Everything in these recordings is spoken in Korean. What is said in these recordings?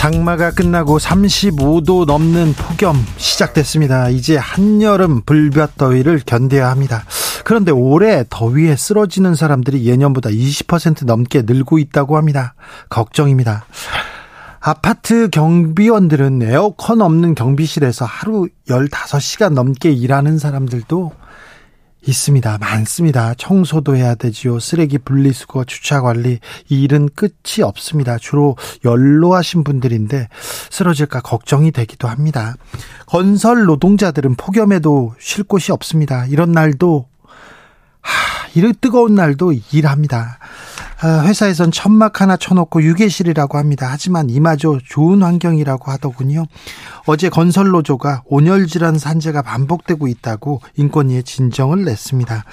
장마가 끝나고 35도 넘는 폭염 시작됐습니다. 이제 한여름 불볕 더위를 견뎌야 합니다. 그런데 올해 더위에 쓰러지는 사람들이 예년보다 20% 넘게 늘고 있다고 합니다. 걱정입니다. 아파트 경비원들은 에어컨 없는 경비실에서 하루 15시간 넘게 일하는 사람들도 있습니다. 많습니다. 청소도 해야 되지요. 쓰레기 분리수거, 주차 관리 이 일은 끝이 없습니다. 주로 연로하신 분들인데 쓰러질까 걱정이 되기도 합니다. 건설 노동자들은 폭염에도 쉴 곳이 없습니다. 이런 날도 하, 이런 뜨거운 날도 일합니다. 아, 회사에선 천막 하나 쳐놓고 유계실이라고 합니다. 하지만 이마저 좋은 환경이라고 하더군요. 어제 건설노조가 온열질환 산재가 반복되고 있다고 인권위에 진정을 냈습니다.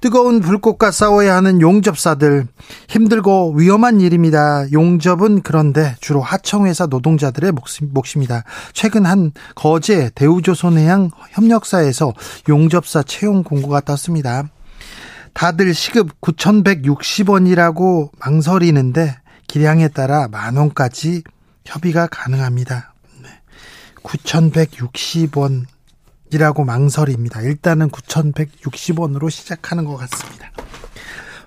뜨거운 불꽃과 싸워야 하는 용접사들 힘들고 위험한 일입니다. 용접은 그런데 주로 하청회사 노동자들의 몫 입니다. 최근 한 거제 대우조선해양 협력사에서 용접사 채용 공고가 떴습니다. 다들 시급 9,160원이라고 망설이는데 기량에 따라 만 원까지 협의가 가능합니다. 9,160원이라고 망설입니다. 일단은 9,160원으로 시작하는 것 같습니다.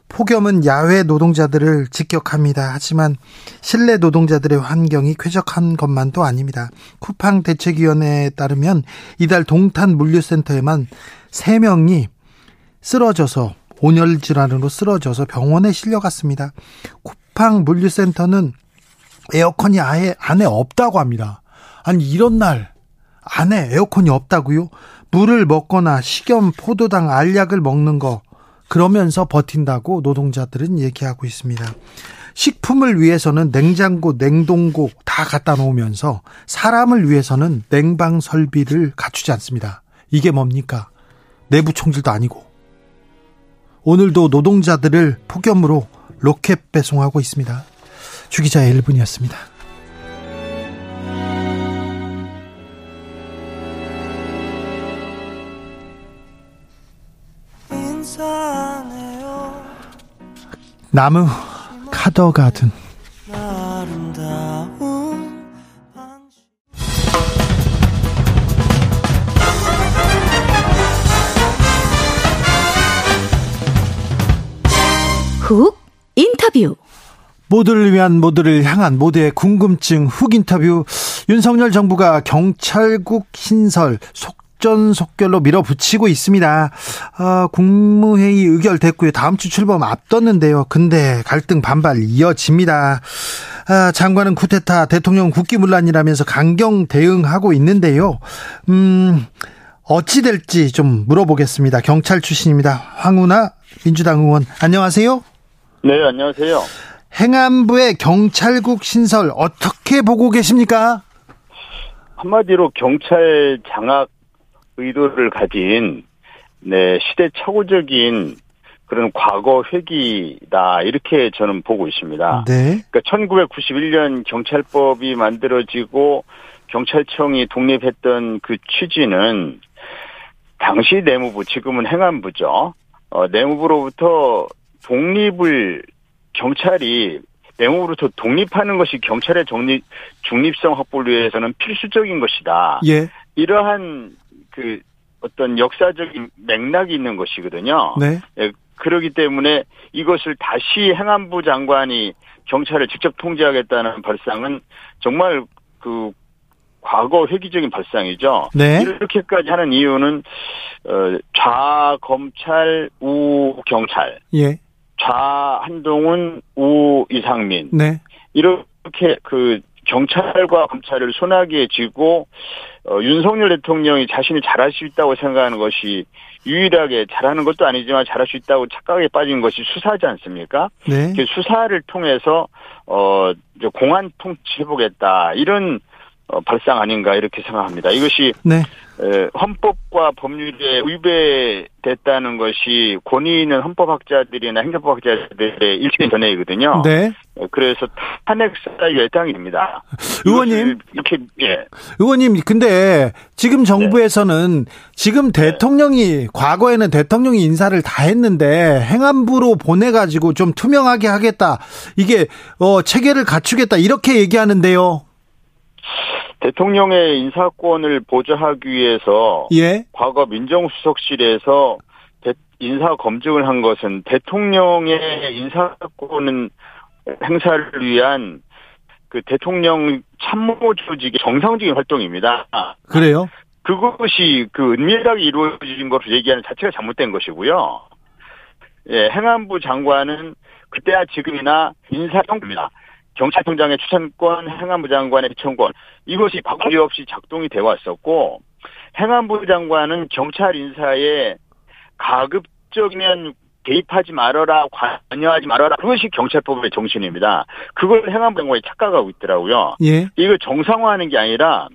폭염은 야외 노동자들을 직격합니다. 하지만 실내 노동자들의 환경이 쾌적한 것만도 아닙니다. 쿠팡 대책위원회에 따르면 이달 동탄 물류센터에만 3명이 쓰러져서 온열 질환으로 쓰러져서 병원에 실려갔습니다. 쿠팡 물류센터는 에어컨이 아예 안에 없다고 합니다. 아니 이런 날 안에 에어컨이 없다고요? 물을 먹거나 식염, 포도당, 알약을 먹는 거 그러면서 버틴다고 노동자들은 얘기하고 있습니다. 식품을 위해서는 냉장고, 냉동고 다 갖다 놓으면서 사람을 위해서는 냉방 설비를 갖추지 않습니다. 이게 뭡니까? 내부 총질도 아니고 오늘도 노동자들을 폭염으로 로켓 배송하고 있습니다. 주기자의 1분이었습니다. 나무 카더가든 훅 인터뷰 모두를 위한 모두를 향한 모두의 궁금증 훅 인터뷰 윤석열 정부가 경찰국 신설 속전속결로 밀어붙이고 있습니다. 어, 국무회의 의결됐고요. 다음 주 출범 앞뒀는데요. 근데 갈등 반발 이어집니다. 아, 장관은 쿠데타 대통령 국기문란이라면서 강경 대응하고 있는데요. 음, 어찌 될지 좀 물어보겠습니다. 경찰 출신입니다. 황운하 민주당 의원 안녕하세요. 네, 안녕하세요. 행안부의 경찰국 신설 어떻게 보고 계십니까? 한마디로 경찰 장악 의도를 가진 네, 시대착오적인 그런 과거 회기다 이렇게 저는 보고 있습니다. 네. 그러니까 1991년 경찰법이 만들어지고 경찰청이 독립했던 그 취지는 당시 내무부 지금은 행안부죠. 어, 내무부로부터 독립을 경찰이 내무부로부터 독립하는 것이 경찰의 독립, 중립성 확보를 위해서는 필수적인 것이다. 예. 이러한 그 어떤 역사적인 맥락이 있는 것이거든요. 네. 예, 그러기 때문에 이것을 다시 행안부 장관이 경찰을 직접 통제하겠다는 발상은 정말 그 과거 회기적인 발상이죠. 네. 이렇게까지 하는 이유는 어, 좌 검찰, 우 경찰, 예. 좌 한동훈, 우 이상민 네. 이렇게 그 경찰과 검찰을 소나기에 쥐고 어, 윤석열 대통령이 자신이 잘할 수 있다고 생각하는 것이 유일하게 잘하는 것도 아니지만 잘할 수 있다고 착각에 빠진 것이 수사지 않습니까? 네. 그 수사를 통해서 어 공안 통치 해보겠다 이런 어, 발상 아닌가 이렇게 생각합니다. 이것이 네. 에, 헌법과 법률에 위배됐다는 것이 권위 있는 헌법학자들이나 행정법학자들의 일치된 견해이거든요. 네. 어, 그래서 탄핵 사유 예당입니다. 의원님. 이렇게 예. 의원님, 근데 지금 정부에서는 네. 지금 대통령이 과거에는 대통령이 인사를 다 했는데 행안부로 보내 가지고 좀 투명하게 하겠다. 이게 어 체계를 갖추겠다 이렇게 얘기하는데요. 대통령의 인사권을 보좌하기 위해서 예. 과거 민정수석실에서 대- 인사 검증을 한 것은 대통령의 인사권은 행사를 위한 그 대통령 참모 조직의 정상적인 활동입니다. 그래요? 그것이 그 은밀하게 이루어진 것으로 얘기하는 자체가 잘못된 것이고요. 예, 행안부 장관은 그때야 지금이나 인사형입니다. 경찰청장의 추천권, 행안부 장관의 추천권 이것이 바꾸기 없이 작동이 되어 왔었고 행안부 장관은 경찰 인사에 가급적이면 개입하지 말아라, 관여하지 말아라. 그것이 경찰법의 정신입니다. 그걸 행안부 장관이 착각하고 있더라고요. 예. 이걸 정상화하는 게 아니라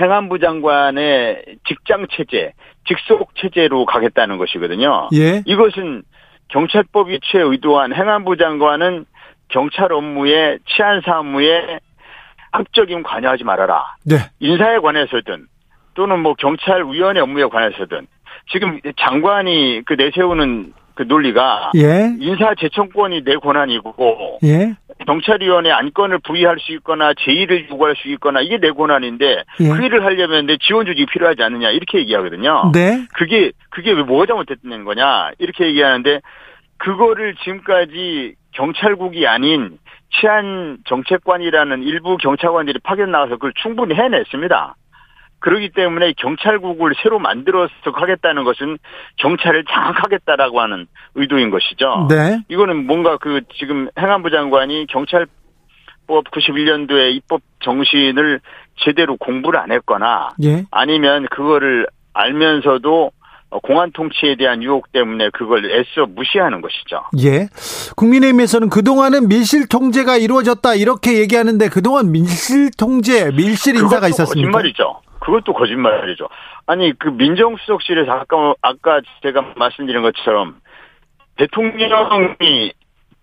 행안부 장관의 직장 체제, 직속 체제로 가겠다는 것이거든요. 예. 이것은 경찰법이 취해 의도한 행안부 장관은 경찰 업무에 치안 사무에 합적인 관여하지 말아라. 네. 인사에 관해서든 또는 뭐 경찰 위원회 업무에 관해서든 지금 장관이 그 내세우는 그 논리가 예. 인사 제청권이 내 권한이고 예. 경찰위원회 안건을 부의할 수 있거나 제의를 요구할 수 있거나 이게 내 권한인데 예. 그 일을 하려면 내 지원 조직이 필요하지 않느냐 이렇게 얘기하거든요. 네. 그게 그게 왜 뭐가 잘못됐는 거냐 이렇게 얘기하는데 그거를 지금까지 경찰국이 아닌 치안 정책관이라는 일부 경찰관들이 파견 나가서 그걸 충분히 해냈습니다. 그렇기 때문에 경찰국을 새로 만들어서 하겠다는 것은 경찰을 장악하겠다라고 하는 의도인 것이죠. 네. 이거는 뭔가 그 지금 행안부 장관이 경찰법 91년도의 입법 정신을 제대로 공부를 안 했거나 예. 아니면 그거를 알면서도 공안 통치에 대한 유혹 때문에 그걸 애써 무시하는 것이죠. 예. 국민의힘에서는 그동안은 밀실 통제가 이루어졌다 이렇게 얘기하는데 그동안 밀실 통제, 밀실 인사가 그것도 있었습니까? 거짓말이죠. 그것도 거짓말이죠. 아니 그 민정수석실에서 아까 아까 제가 말씀드린 것처럼 대통령이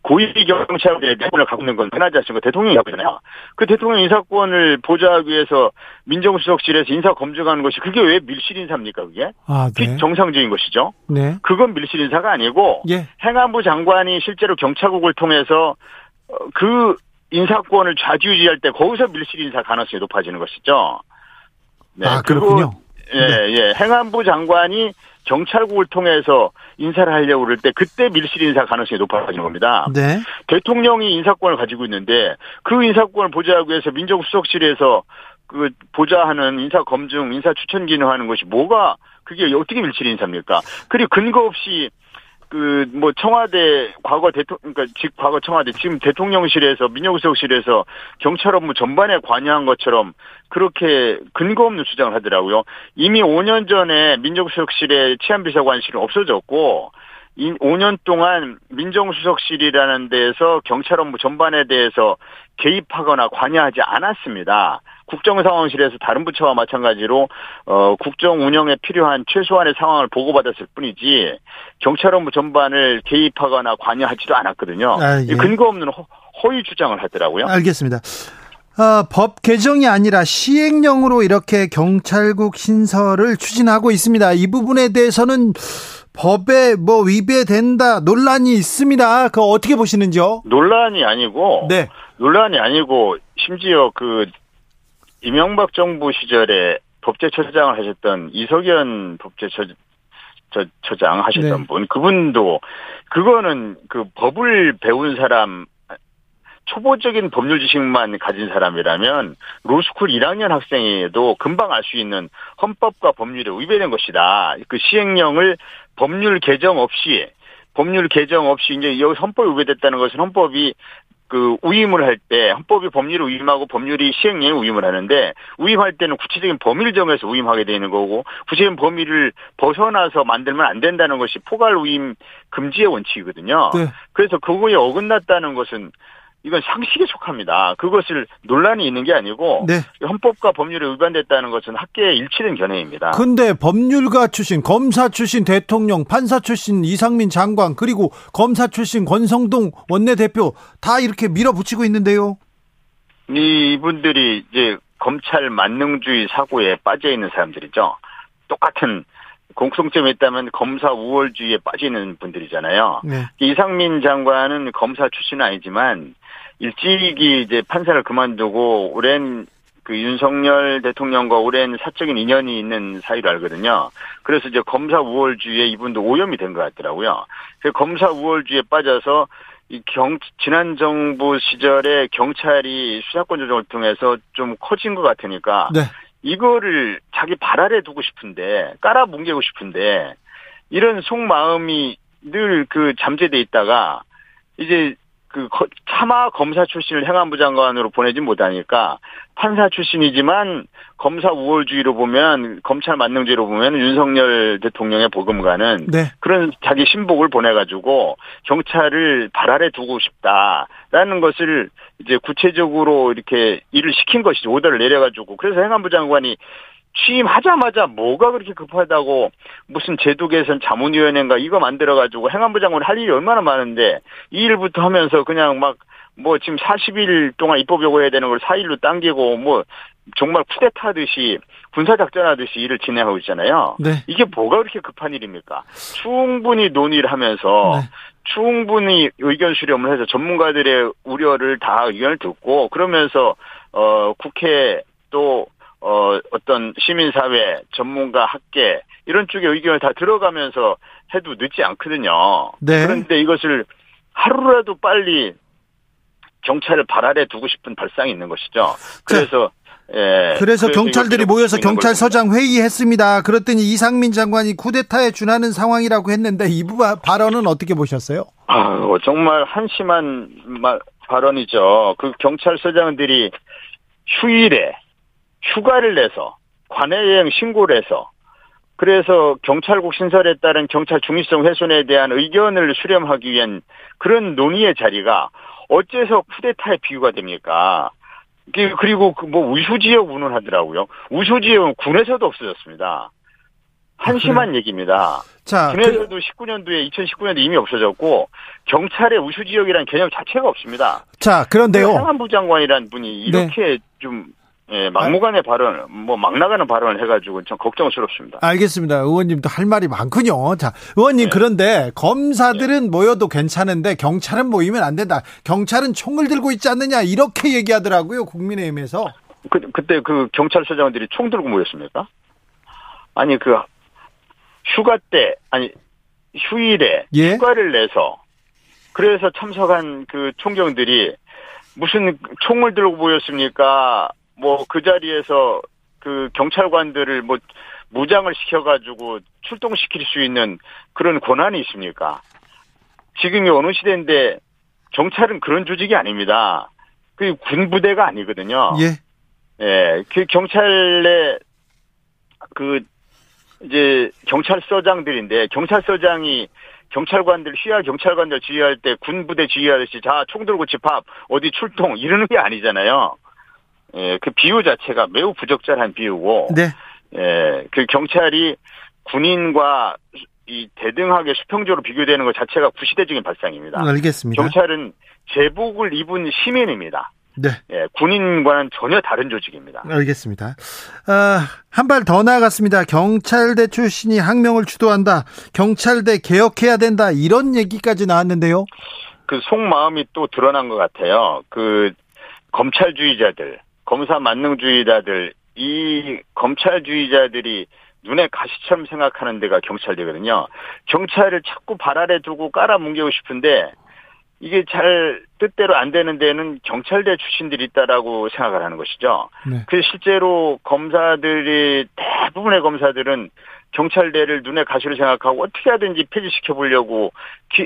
고위 경찰의 내권을 갖고 있는 건 흔하지 않습니까? 대통령이 갖고 있잖아요. 그 대통령 인사권을 보좌하기 위해서 민정수석실에서 인사 검증하는 것이 그게 왜 밀실 인사입니까? 그게 아, 네. 비정상적인 것이죠. 네. 그건 밀실 인사가 아니고 예. 행안부 장관이 실제로 경찰국을 통해서 어, 그 인사권을 좌지우지할 때 거기서 밀실 인사 가능성이 높아지는 것이죠. 네, 아, 그렇군요. 예, 예. 행안부 장관이 경찰국을 통해서 인사를 하려고 그럴 때 그때 밀실 인사 가능성이 높아지는 겁니다. 네. 대통령이 인사권을 가지고 있는데 그 인사권을 보좌하기 위해서 민정수석실에서 그 보좌하는 인사 검증, 인사 추천 기능하는 것이 뭐가 그게 어떻게 밀실 인사입니까? 그리고 근거 없이 그 뭐 청와대 과거 대통령 그러니까 즉 과거 청와대 지금 대통령실에서 민정수석실에서 경찰 업무 전반에 관여한 것처럼 그렇게 근거 없는 주장을 하더라고요. 이미 5년 전에 민정수석실의 치안비서관실은 없어졌고 5년 동안 민정수석실이라는 데에서 경찰 업무 전반에 대해서 개입하거나 관여하지 않았습니다. 국정상황실에서 다른 부처와 마찬가지로 어 국정 운영에 필요한 최소한의 상황을 보고받았을 뿐이지 경찰 업무 전반을 개입하거나 관여하지도 않았거든요. 아, 예. 근거 없는 허, 허위 주장을 하더라고요. 알겠습니다. 어, 법 개정이 아니라 시행령으로 이렇게 경찰국 신설을 추진하고 있습니다. 이 부분에 대해서는 법에 뭐 위배된다 논란이 있습니다. 그거 어떻게 보시는지요? 논란이 아니고 네. 논란이 아니고 심지어 그 이명박 정부 시절에 법제처장을 하셨던 이석연 법제처 저, 처장 하셨던 네. 분 그분도 그거는 그 법을 배운 사람 초보적인 법률 지식만 가진 사람이라면 로스쿨 1학년 학생에도 금방 알 수 있는 헌법과 법률에 위배된 것이다. 그 시행령을 법률 개정 없이 법률 개정 없이 이제 여기 헌법이 위배됐다는 것은 헌법이 그 위임을 할 때 헌법이 법률을 위임하고 법률이 시행령에 위임을 하는데 위임할 때는 구체적인 범위를 정해서 위임하게 되는 거고 구체적인 범위를 벗어나서 만들면 안 된다는 것이 포괄 위임 금지의 원칙이거든요. 네. 그래서 그거에 어긋났다는 것은 이건 상식에 속합니다. 그것을 논란이 있는 게 아니고 네. 헌법과 법률에 위반됐다는 것은 학계에 일치된 견해입니다. 근데 법률가 출신, 검사 출신 대통령, 판사 출신 이상민 장관 그리고 검사 출신 권성동 원내대표 다 이렇게 밀어붙이고 있는데요. 이분들이 이제 검찰 만능주의 사고에 빠져 있는 사람들이죠. 똑같은 공통점이 있다면 검사 우월주의에 빠지는 분들이잖아요. 네. 이상민 장관은 검사 출신은 아니지만 일찍이 이제 판사를 그만두고 오랜 그 윤석열 대통령과 오랜 사적인 인연이 있는 사이로 알거든요. 그래서 이제 검사 우월주의에 이분도 오염이 된 것 같더라고요. 그 검사 우월주의에 빠져서 이 경, 지난 정부 시절에 경찰이 수사권 조정을 통해서 좀 커진 것 같으니까 네. 이거를 자기 발 아래 두고 싶은데 깔아 뭉개고 싶은데 이런 속마음이 늘 그 잠재돼 있다가 이제 그 차마 검사 출신을 행안부 장관으로 보내지 못하니까 판사 출신이지만 검사 우월주의로 보면 검찰 만능주의로 보면 윤석열 대통령의 보금가는 네. 그런 자기 신복을 보내가지고 경찰을 발 아래 두고 싶다라는 것을 이제 구체적으로 이렇게 일을 시킨 것이죠 오더를 내려가지고 그래서 행안부 장관이 취임하자마자 뭐가 그렇게 급하다고 무슨 제도 개선 자문위원회인가 이거 만들어가지고 행안부 장관 할 일이 얼마나 많은데 이 일부터 하면서 그냥 막 뭐 지금 40일 동안 입법 요구해야 되는 걸 4일로 당기고 뭐 정말 쿠데타 하듯이 군사작전 하듯이 일을 진행하고 있잖아요. 네. 이게 뭐가 그렇게 급한 일입니까? 충분히 논의를 하면서 네. 충분히 의견 수렴을 해서 전문가들의 우려를 다 의견을 듣고 그러면서 어 국회 또 어, 어떤 시민사회, 전문가, 학계, 이런 쪽의 의견을 다 들어가면서 해도 늦지 않거든요. 네. 그런데 이것을 하루라도 빨리 경찰을 발 아래 두고 싶은 발상이 있는 것이죠. 그래서 예. 그래서, 그래서 경찰들이 모여서 경찰서장 회의했습니다. 그랬더니 이상민 장관이 쿠데타에 준하는 상황이라고 했는데 이 발언은 어떻게 보셨어요? 아, 정말 한심한 말, 발언이죠. 그 경찰서장들이 휴일에 휴가를 내서 관해여행 신고를 해서 그래서 경찰국 신설에 따른 경찰 중립성 훼손에 대한 의견을 수렴하기 위한 그런 논의의 자리가 어째서 쿠데타의 비유가 됩니까? 그리고 그뭐 우수 지역 운운하더라고요. 우수 지역은 군에서도 없어졌습니다. 한심한 아, 얘기입니다. 자, 군에서도 그... 19년도에 2019년도 이미 없어졌고 경찰의 우수 지역이라는 개념 자체가 없습니다. 자, 그런데요. 행안부 장관이란 분이 이렇게 네. 좀 예, 막무가내 발언, 뭐 막 나가는 발언을 해가지고 좀 걱정스럽습니다. 알겠습니다. 의원님도 할 말이 많군요. 자, 의원님 네. 그런데 검사들은 네. 모여도 괜찮은데 경찰은 모이면 안 된다. 경찰은 총을 들고 있지 않느냐 이렇게 얘기하더라고요. 국민의힘에서. 그 그때 그 경찰서장들이 총 들고 모였습니까? 아니 그 휴가 때 아니 휴일에 예? 휴가를 내서 그래서 참석한 그 총경들이 무슨 총을 들고 모였습니까? 뭐 그 자리에서 그 경찰관들을 뭐 무장을 시켜가지고 출동시킬 수 있는 그런 권한이 있습니까? 지금이 어느 시대인데 경찰은 그런 조직이 아닙니다. 그 군부대가 아니거든요. 예. 예, 그 경찰의 그 이제 경찰서장들인데 경찰서장이 경찰관들 휘하 경찰관들 지휘할 때 군부대 지휘하듯이 자 총 들고 집합 어디 출동 이러는 게 아니잖아요. 예, 그 비유 자체가 매우 부적절한 비유고, 네. 예, 그 경찰이 군인과 이 대등하게 수평적으로 비교되는 것 자체가 구시대적인 발상입니다. 알겠습니다. 경찰은 제복을 입은 시민입니다. 네. 예, 군인과는 전혀 다른 조직입니다. 알겠습니다. 아, 한 발 더 나아갔습니다. 경찰대 출신이 항명을 주도한다. 경찰대 개혁해야 된다. 이런 얘기까지 나왔는데요. 그 속마음이 또 드러난 것 같아요. 그 검찰주의자들, 검사 만능주의자들, 이 검찰주의자들이 눈에 가시처럼 생각하는 데가 경찰대거든요. 경찰을 자꾸 발 아래 두고 깔아뭉개고 싶은데 이게 잘 뜻대로 안 되는 데는 경찰대 출신들이 있다라고 생각을 하는 것이죠. 네. 그래서 실제로 검사들이 대부분의 검사들은 경찰대를 눈에 가시로 생각하고 어떻게 하든지 폐지시켜 보려고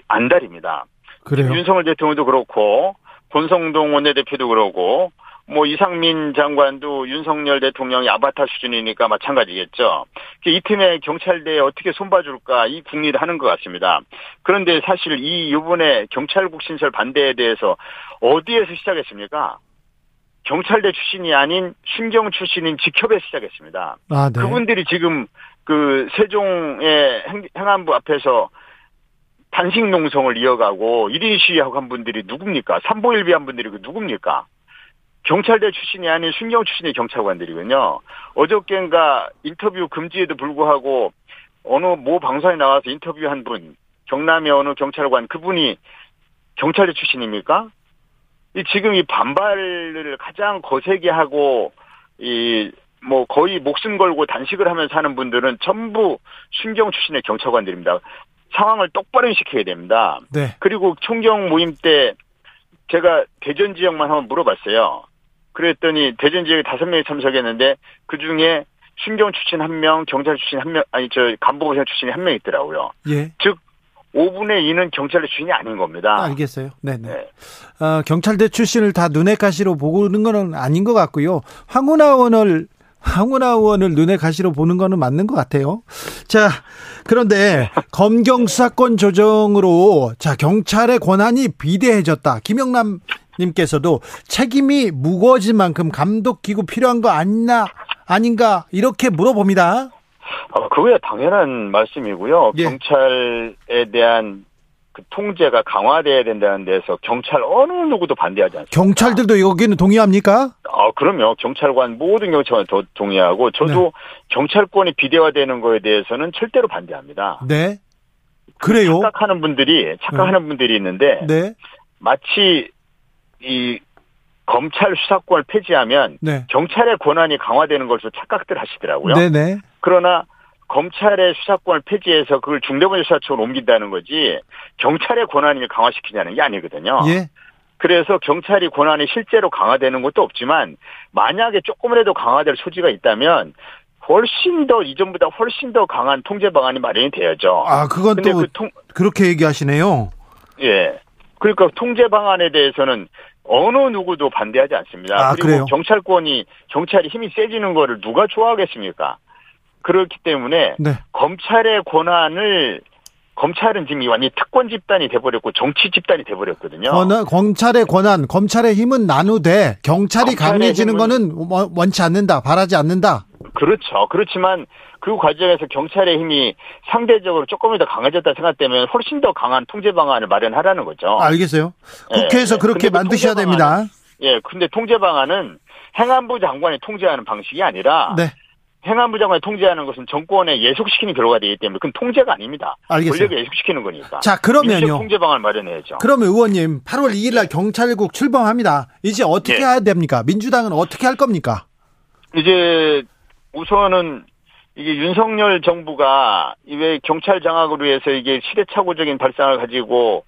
안달입니다. 그래요. 윤석열 대통령도 그렇고 권성동 원내대표도 그러고 뭐 이상민 장관도 윤석열 대통령이 아바타 수준이니까 마찬가지겠죠. 이 팀에 경찰대에 어떻게 손봐줄까 이 궁리를 하는 것 같습니다. 그런데 사실 이 이번에 경찰국 신설 반대에 대해서 어디에서 시작했습니까? 경찰대 출신이 아닌 순경 출신인 직협에서 시작했습니다. 아, 네. 그분들이 지금 그 세종의 행안부 앞에서 단식 농성을 이어가고 1인 시위하고 한 분들이 누굽니까? 삼보일비 한 분들이 그 누굽니까? 경찰대 출신이 아닌 순경 출신의 경찰관들이군요. 어저께인가 인터뷰 금지에도 불구하고 어느 모 방송에 나와서 인터뷰한 분, 경남의 어느 경찰관 그분이 경찰대 출신입니까? 이 지금 이 반발을 가장 거세게 하고 이 뭐 거의 목숨 걸고 단식을 하면서 하는 분들은 전부 순경 출신의 경찰관들입니다. 상황을 똑바로 시켜야 됩니다. 네. 그리고 총경 모임 때 제가 대전 지역만 한번 물어봤어요. 그랬더니 대전 지역에 다섯 명이 참석했는데 그 중에 순경 출신 한 명, 경찰 출신 한 명, 아니 저 간부고생 출신이 한 명 있더라고요. 예. 즉 5분의 2는 경찰대 출신이 아닌 겁니다. 아, 알겠어요. 네네. 네. 어, 경찰대 출신을 다 눈에 가시로 보는 건 아닌 것 같고요. 황운하 의원을 황운하 의원을 눈에 가시로 보는 거는 맞는 것 같아요. 자, 그런데 검경 수사권 조정으로 자 경찰의 권한이 비대해졌다. 김영남 님께서도 책임이 무거워진 만큼 감독 기구 필요한 거 아니나 아닌가 이렇게 물어봅니다. 어, 그거야 당연한 말씀이고요. 예. 경찰에 대한 그 통제가 강화돼야 된다는 데서 경찰 어느 누구도 반대하지 않습니다. 경찰들도 여기는 동의합니까? 아, 그럼요. 경찰관 모든 경찰관 도 동의하고 저도 네. 경찰권이 비대화되는 거에 대해서는 절대로 반대합니다. 네. 그래요? 착각하는 분들이 착각하는 네. 분들이 있는데 네. 마치 이 검찰 수사권을 폐지하면 네. 경찰의 권한이 강화되는 것으로 착각들 하시더라고요. 네네. 그러나 검찰의 수사권을 폐지해서 그걸 중대범죄수사처로 옮긴다는 거지 경찰의 권한을 강화시키냐는 게 아니거든요. 예. 그래서 경찰이 권한이 실제로 강화되는 것도 없지만 만약에 조금이라도 강화될 소지가 있다면 훨씬 더 이전보다 훨씬 더 강한 통제 방안이 마련이 되야죠. 아, 그건 또 그 통... 그렇게 얘기하시네요. 예. 그러니까 통제 방안에 대해서는 어느 누구도 반대하지 않습니다. 아, 그리고 그래요? 경찰권이 경찰이 힘이 세지는 거를 누가 좋아하겠습니까? 그렇기 때문에 네. 검찰의 권한을 검찰은 지금 완전히 특권 집단이 돼버렸고 정치 집단이 돼버렸거든요. 권한, 검찰의 권한, 검찰의 힘은 나누되 경찰이 강해지는 거는 원치 않는다, 바라지 않는다. 그렇죠. 그렇지만 그 과정에서 경찰의 힘이 상대적으로 조금더 강해졌다 생각되면 훨씬 더 강한 통제 방안을 마련하라는 거죠. 알겠어요. 국회에서 네. 그렇게 만드셔야 됩니다. 예, 근데 통제 방안은 행안부 장관이 통제하는 방식이 아니라 네. 행안부 장관이 통제하는 것은 정권에 예속시키는 결과가 되기 때문에 그건 통제가 아닙니다. 알겠어요. 권력에 예속시키는 거니까. 자, 그러면요. 통제 방안을 마련해야죠. 그러면 의원님 8월 2일 날 네. 경찰국 출범합니다. 이제 어떻게 네. 해야 됩니까? 민주당은 어떻게 할 겁니까? 이제 우선은 이게 윤석열 정부가 왜 경찰 장악으로 해서 이게 시대착오적인 발상을 가지고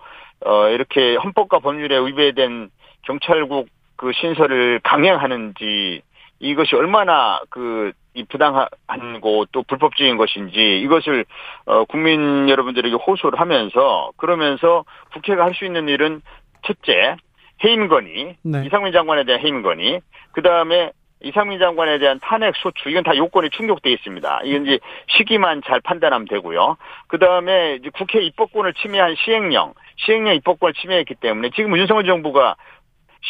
어 이렇게 헌법과 법률에 위배된 경찰국 그 신설을 강행하는지 이것이 얼마나 그 이 부당하고 또 불법적인 것인지 이것을 어 국민 여러분들에게 호소를 하면서 그러면서 국회가 할 수 있는 일은 첫째 해임 건의 네. 이상민 장관에 대한 해임 건의 그 다음에 이상민 장관에 대한 탄핵 소추 이건 다 요건이 충족돼 있습니다. 이건 이제 시기만 잘 판단하면 되고요. 그 다음에 이제 국회 입법권을 침해한 시행령, 시행령 입법권을 침해했기 때문에 지금 윤석열 정부가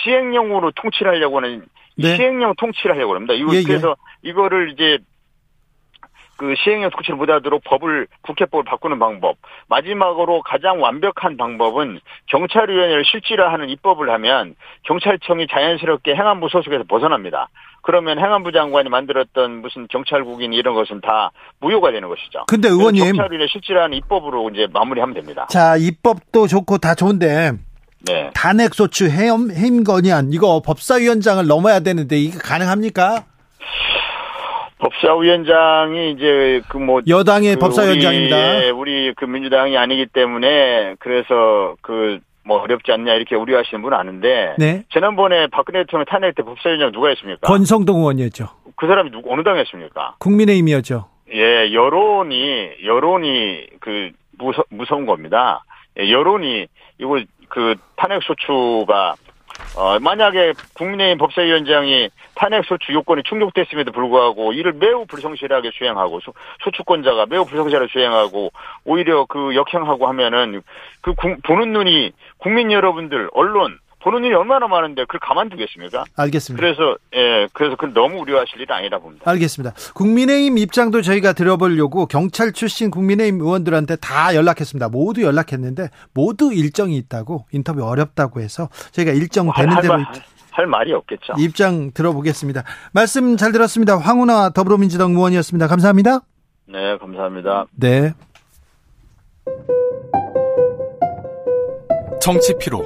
시행령으로 통치를 하려고 하는 네. 시행령 통치를 하려고 합니다. 이거 예, 예. 그래서 이거를 이제 그 시행령 통치를 못하도록 법을 국회법을 바꾸는 방법. 마지막으로 가장 완벽한 방법은 경찰위원회를 실질화하는 입법을 하면 경찰청이 자연스럽게 행안부 소속에서 벗어납니다. 그러면 행안부 장관이 만들었던 무슨 경찰국인 이런 것은 다 무효가 되는 것이죠. 근데 의원님 경찰위를 실질화하는 입법으로 이제 마무리하면 됩니다. 자 입법도 좋고 다 좋은데 네. 탄핵소추 해임, 해임 건의안 이거 법사위원장을 넘어야 되는데 이게 가능합니까? 법사위원장이 이제 그 뭐 여당의 그 법사위원장입니다. 우리, 우리 그 민주당이 아니기 때문에 그래서 그 뭐 어렵지 않냐 이렇게 우려하시는 분은 아는데 네. 지난번에 박근혜 대통령 탄핵 때 법사위원장 누가 했습니까? 권성동 의원이었죠. 그 사람이 누구 어느 당이었습니까? 국민의힘이었죠. 예, 여론이 여론이 그 무서, 무서운 겁니다. 예, 여론이 이거 그 탄핵 소추가 어, 만약에 국민의힘 법사위원장이 탄핵 소추 요건이 충족됐음에도 불구하고 이를 매우 불성실하게 수행하고 소, 소추권자가 매우 불성실하게 수행하고 오히려 그 역행하고 하면은 그 구, 보는 눈이 국민 여러분들 언론 보는 일이 얼마나 많은데 그걸 가만두겠습니까? 알겠습니다. 그래서 예, 그래서 그 너무 우려하실 일은 아니다 봅니다. 알겠습니다. 국민의힘 입장도 저희가 들어보려고 경찰 출신 국민의힘 의원들한테 다 연락했습니다. 모두 연락했는데 모두 일정이 있다고 인터뷰 어렵다고 해서 저희가 일정 뭐 되는 할, 대로 할, 할 말이 없겠죠. 입장 들어보겠습니다. 말씀 잘 들었습니다. 황운하 더불어민주당 의원이었습니다. 감사합니다. 네, 감사합니다. 네. 정치 피로,